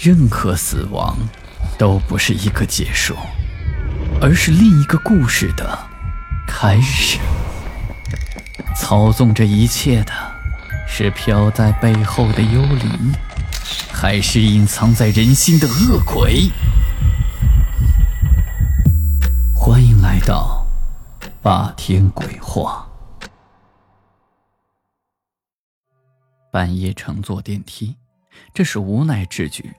任何死亡都不是一个结束，而是另一个故事的开始。操纵这一切的是飘在背后的幽灵，还是隐藏在人心的恶鬼？欢迎来到霸天鬼话。半夜乘坐电梯，这是无奈之举。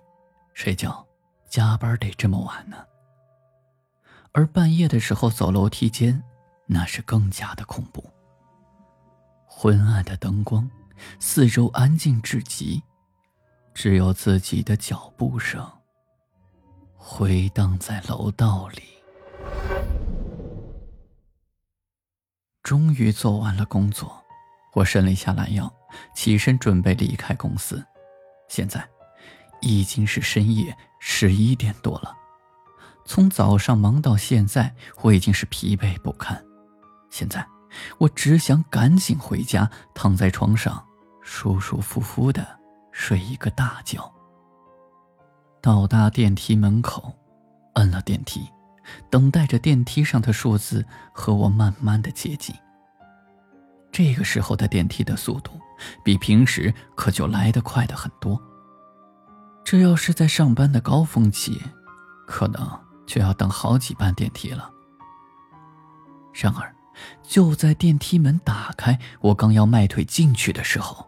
睡觉加班得这么晚呢？而半夜的时候走楼梯间，那是更加的恐怖。昏暗的灯光，四周安静至极，只有自己的脚步声回荡在楼道里。终于做完了工作，我伸了一下懒腰。起身准备离开公司，现在已经是深夜十一点多了。从早上忙到现在，我已经是疲惫不堪。现在我只想赶紧回家，躺在床上舒舒服服的睡一个大觉。到达电梯门口，摁了电梯，等待着电梯上的数字和我慢慢的接近。这个时候的电梯的速度，比平时可就来得快的很多。这要是在上班的高峰期，可能就要等好几班电梯了。然而，就在电梯门打开，我刚要迈腿进去的时候，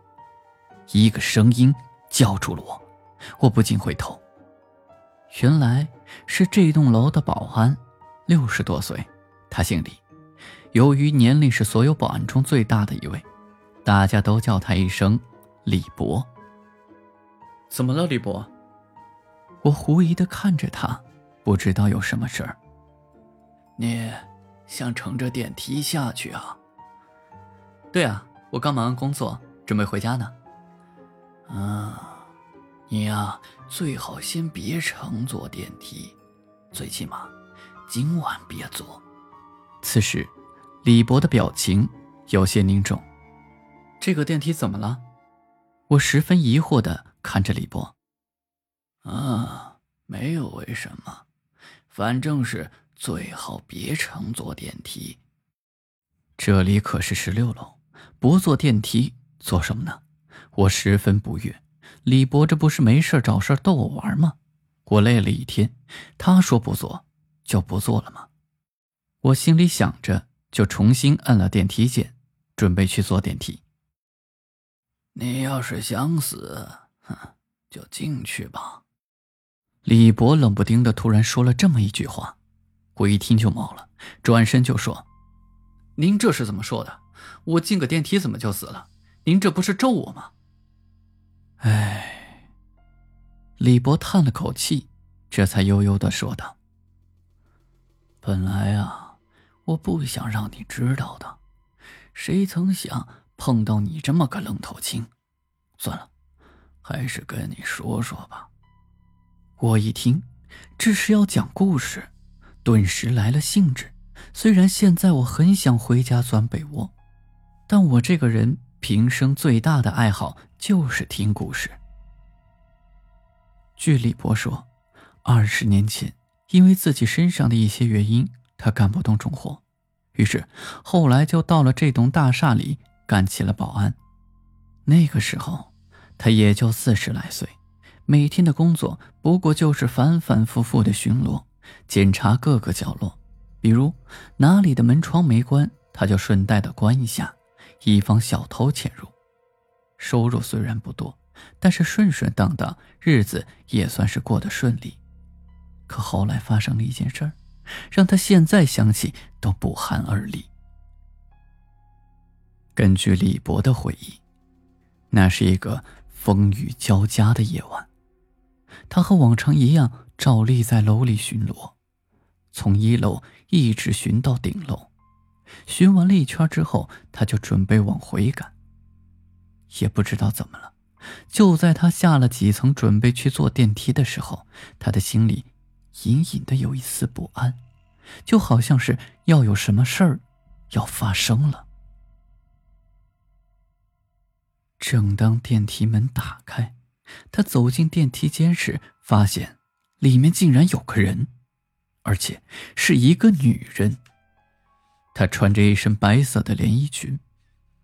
一个声音叫住了我。我不禁回头，原来是这栋楼的保安，六十多岁，他姓李。由于年龄是所有保安中最大的一位，大家都叫他一声李博。怎么了，李博？我狐疑的看着他，不知道有什么事儿。你想乘着电梯下去啊？对啊，我刚忙完工作，准备回家呢。啊，你呀，最好先别乘坐电梯，最起码今晚别坐。此时。李博的表情有些凝重。这个电梯怎么了？我十分疑惑的看着李博。啊，没有为什么，反正是最好别乘坐电梯。这里可是十六楼，不坐电梯做什么呢？我十分不悦。李博这不是没事找事逗我玩吗？我累了一天，他说不坐就不坐了吗？我心里想着。就重新按了电梯键，准备去坐电梯。你要是想死，哼，就进去吧。李博冷不丁的突然说了这么一句话，我一听就毛了，转身就说：“您这是怎么说的？我进个电梯怎么就死了？您这不是咒我吗？”哎，李博叹了口气，这才悠悠的说道：“本来啊。”我不想让你知道的，谁曾想碰到你这么个愣头青？算了，还是跟你说说吧。我一听这是要讲故事，顿时来了兴致。虽然现在我很想回家钻被窝，但我这个人平生最大的爱好就是听故事。据李博说，二十年前因为自己身上的一些原因。他干不动重活，于是后来就到了这栋大厦里干起了保安。那个时候他也就四十来岁，每天的工作不过就是反反复复的巡逻，检查各个角落，比如哪里的门窗没关，他就顺带的关一下，以防小偷潜入。收入虽然不多，但是顺顺当当，日子也算是过得顺利。可后来发生了一件事儿。让他现在想起都不寒而栗。根据李博的回忆，那是一个风雨交加的夜晚，他和往常一样照例在楼里巡逻，从一楼一直巡到顶楼。巡完了一圈之后，他就准备往回赶。也不知道怎么了，就在他下了几层准备去坐电梯的时候，他的心里……隐隐的有一丝不安，就好像是要有什么事儿要发生了。正当电梯门打开，他走进电梯间时，发现里面竟然有个人，而且是一个女人。她穿着一身白色的连衣裙，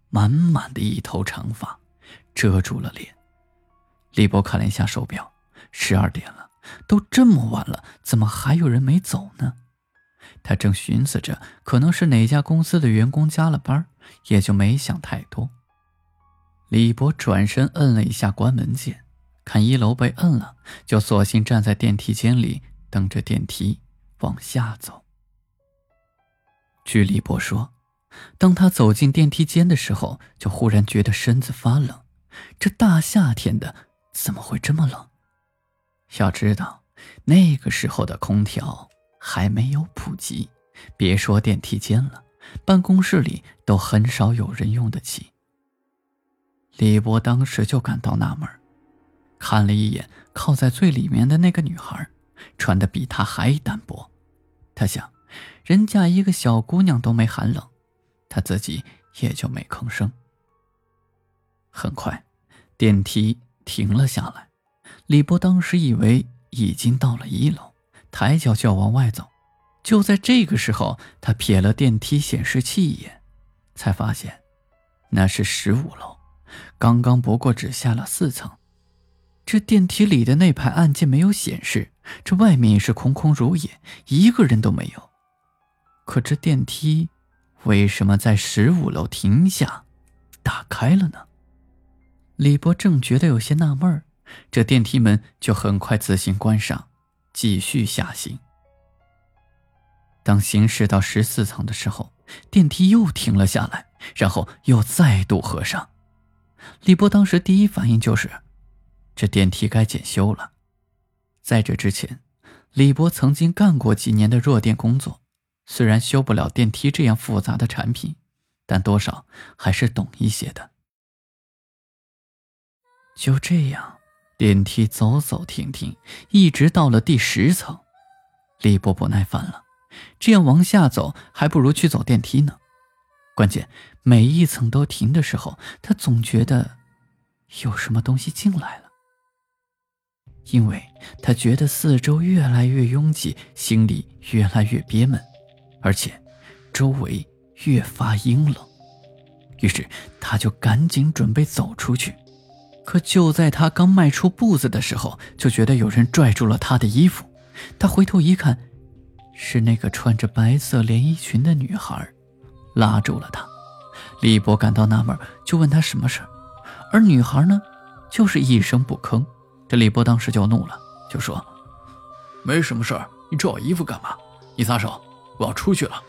满满的一头长发遮住了脸。李博看了一下手表，十二点了，都这么晚了，怎么还有人没走呢？他正寻思着，可能是哪家公司的员工加了班，也就没想太多。李博转身摁了一下关门键，看一楼被摁了，就索性站在电梯间里等着电梯往下走。据李博说，当他走进电梯间的时候，就忽然觉得身子发冷。这大夏天的，怎么会这么冷？要知道，那个时候的空调。还没有普及，别说电梯间了，办公室里都很少有人用得起。李博当时就感到纳闷，看了一眼靠在最里面的那个女孩，穿的比他还单薄。他想，人家一个小姑娘都没寒冷，他自己也就没吭声。很快，电梯停了下来，李波当时以为已经到了一楼。抬脚就要往外走，就在这个时候，他瞥了电梯显示器一眼，才发现那是十五楼，刚刚不过只下了四层。这电梯里的那排按键没有显示，这外面也是空空如也，一个人都没有。可这电梯为什么在十五楼停下，打开了呢？李博正觉得有些纳闷这电梯门就很快自行关上。继续下行。当行驶到十四层的时候，电梯又停了下来，然后又再度合上。李波当时第一反应就是，这电梯该检修了。在这之前，李博曾经干过几年的弱电工作，虽然修不了电梯这样复杂的产品，但多少还是懂一些的。就这样。电梯走走停停，一直到了第十层。李博不耐烦了，这样往下走，还不如去走电梯呢。关键每一层都停的时候，他总觉得有什么东西进来了，因为他觉得四周越来越拥挤，心里越来越憋闷，而且周围越发阴冷。于是他就赶紧准备走出去。可就在他刚迈出步子的时候，就觉得有人拽住了他的衣服。他回头一看，是那个穿着白色连衣裙的女孩，拉住了他。李博感到纳闷，就问他什么事而女孩呢，就是一声不吭。这李波当时就怒了，就说：“没什么事儿，你拽我衣服干嘛？你撒手，我要出去了。”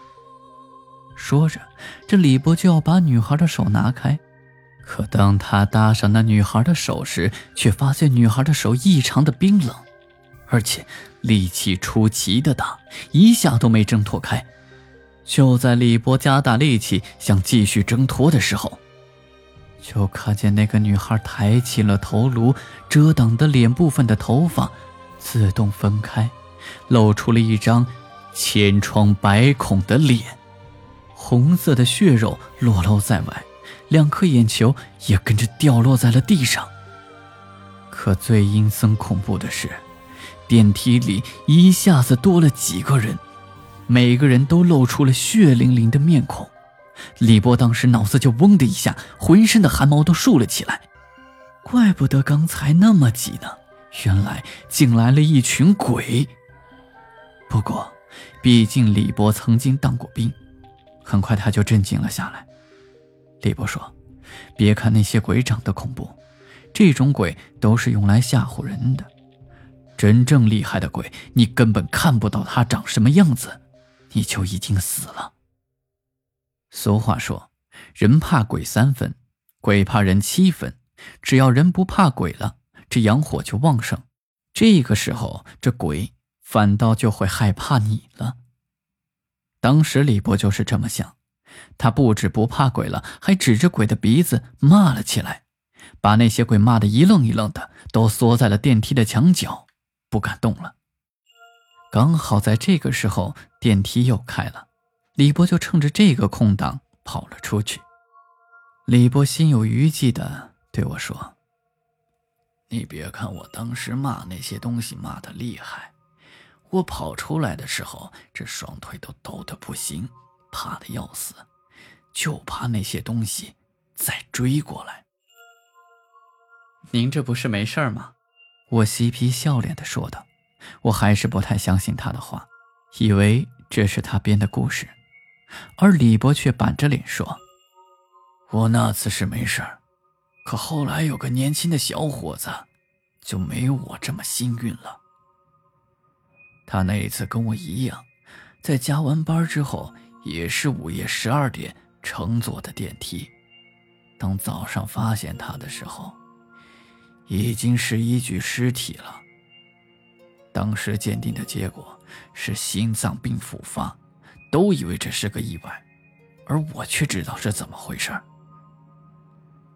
说着，这李波就要把女孩的手拿开。可当他搭上那女孩的手时，却发现女孩的手异常的冰冷，而且力气出奇的大，一下都没挣脱开。就在李波加大力气想继续挣脱的时候，就看见那个女孩抬起了头颅，遮挡的脸部分的头发自动分开，露出了一张千疮百孔的脸，红色的血肉裸露在外。两颗眼球也跟着掉落在了地上。可最阴森恐怖的是，电梯里一下子多了几个人，每个人都露出了血淋淋的面孔。李波当时脑子就嗡的一下，浑身的汗毛都竖了起来。怪不得刚才那么挤呢，原来进来了一群鬼。不过，毕竟李波曾经当过兵，很快他就镇静了下来。李波说：“别看那些鬼长得恐怖，这种鬼都是用来吓唬人的。真正厉害的鬼，你根本看不到他长什么样子，你就已经死了。”俗话说：“人怕鬼三分，鬼怕人七分。只要人不怕鬼了，这阳火就旺盛。这个时候，这鬼反倒就会害怕你了。”当时李博就是这么想。他不止不怕鬼了，还指着鬼的鼻子骂了起来，把那些鬼骂得一愣一愣的，都缩在了电梯的墙角，不敢动了。刚好在这个时候，电梯又开了，李波就趁着这个空档跑了出去。李波心有余悸的对我说：“你别看我当时骂那些东西骂的厉害，我跑出来的时候，这双腿都抖得不行，怕的要死，就怕那些东西再追过来。您这不是没事吗？我嬉皮笑脸的说道。我还是不太相信他的话，以为这是他编的故事，而李博却板着脸说：“我那次是没事儿。”可后来有个年轻的小伙子，就没有我这么幸运了。他那一次跟我一样，在加完班之后，也是午夜十二点乘坐的电梯。当早上发现他的时候，已经是一具尸体了。当时鉴定的结果是心脏病复发，都以为这是个意外，而我却知道是怎么回事。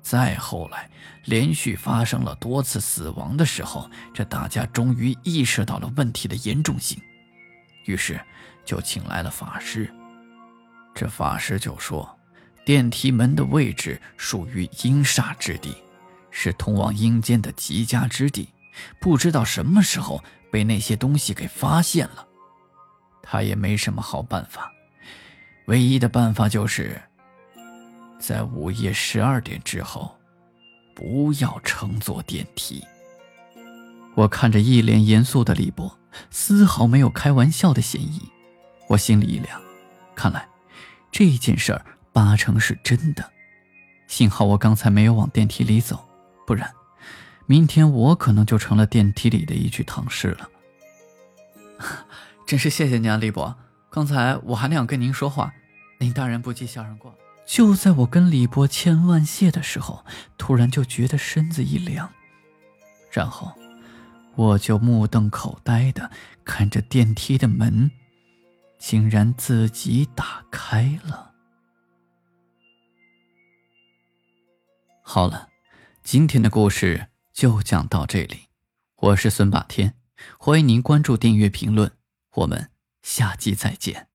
再后来，连续发生了多次死亡的时候，这大家终于意识到了问题的严重性，于是就请来了法师。这法师就说，电梯门的位置属于阴煞之地，是通往阴间的极佳之地，不知道什么时候被那些东西给发现了。他也没什么好办法，唯一的办法就是。在午夜十二点之后，不要乘坐电梯。我看着一脸严肃的李博，丝毫没有开玩笑的嫌疑。我心里一凉，看来这件事儿八成是真的。幸好我刚才没有往电梯里走，不然明天我可能就成了电梯里的一具唐尸了。真是谢谢您啊，李博。刚才我还想跟您说话，您大人不计小人过。就在我跟李博千万谢的时候，突然就觉得身子一凉，然后我就目瞪口呆的看着电梯的门，竟然自己打开了。好了，今天的故事就讲到这里，我是孙霸天，欢迎您关注、订阅、评论，我们下期再见。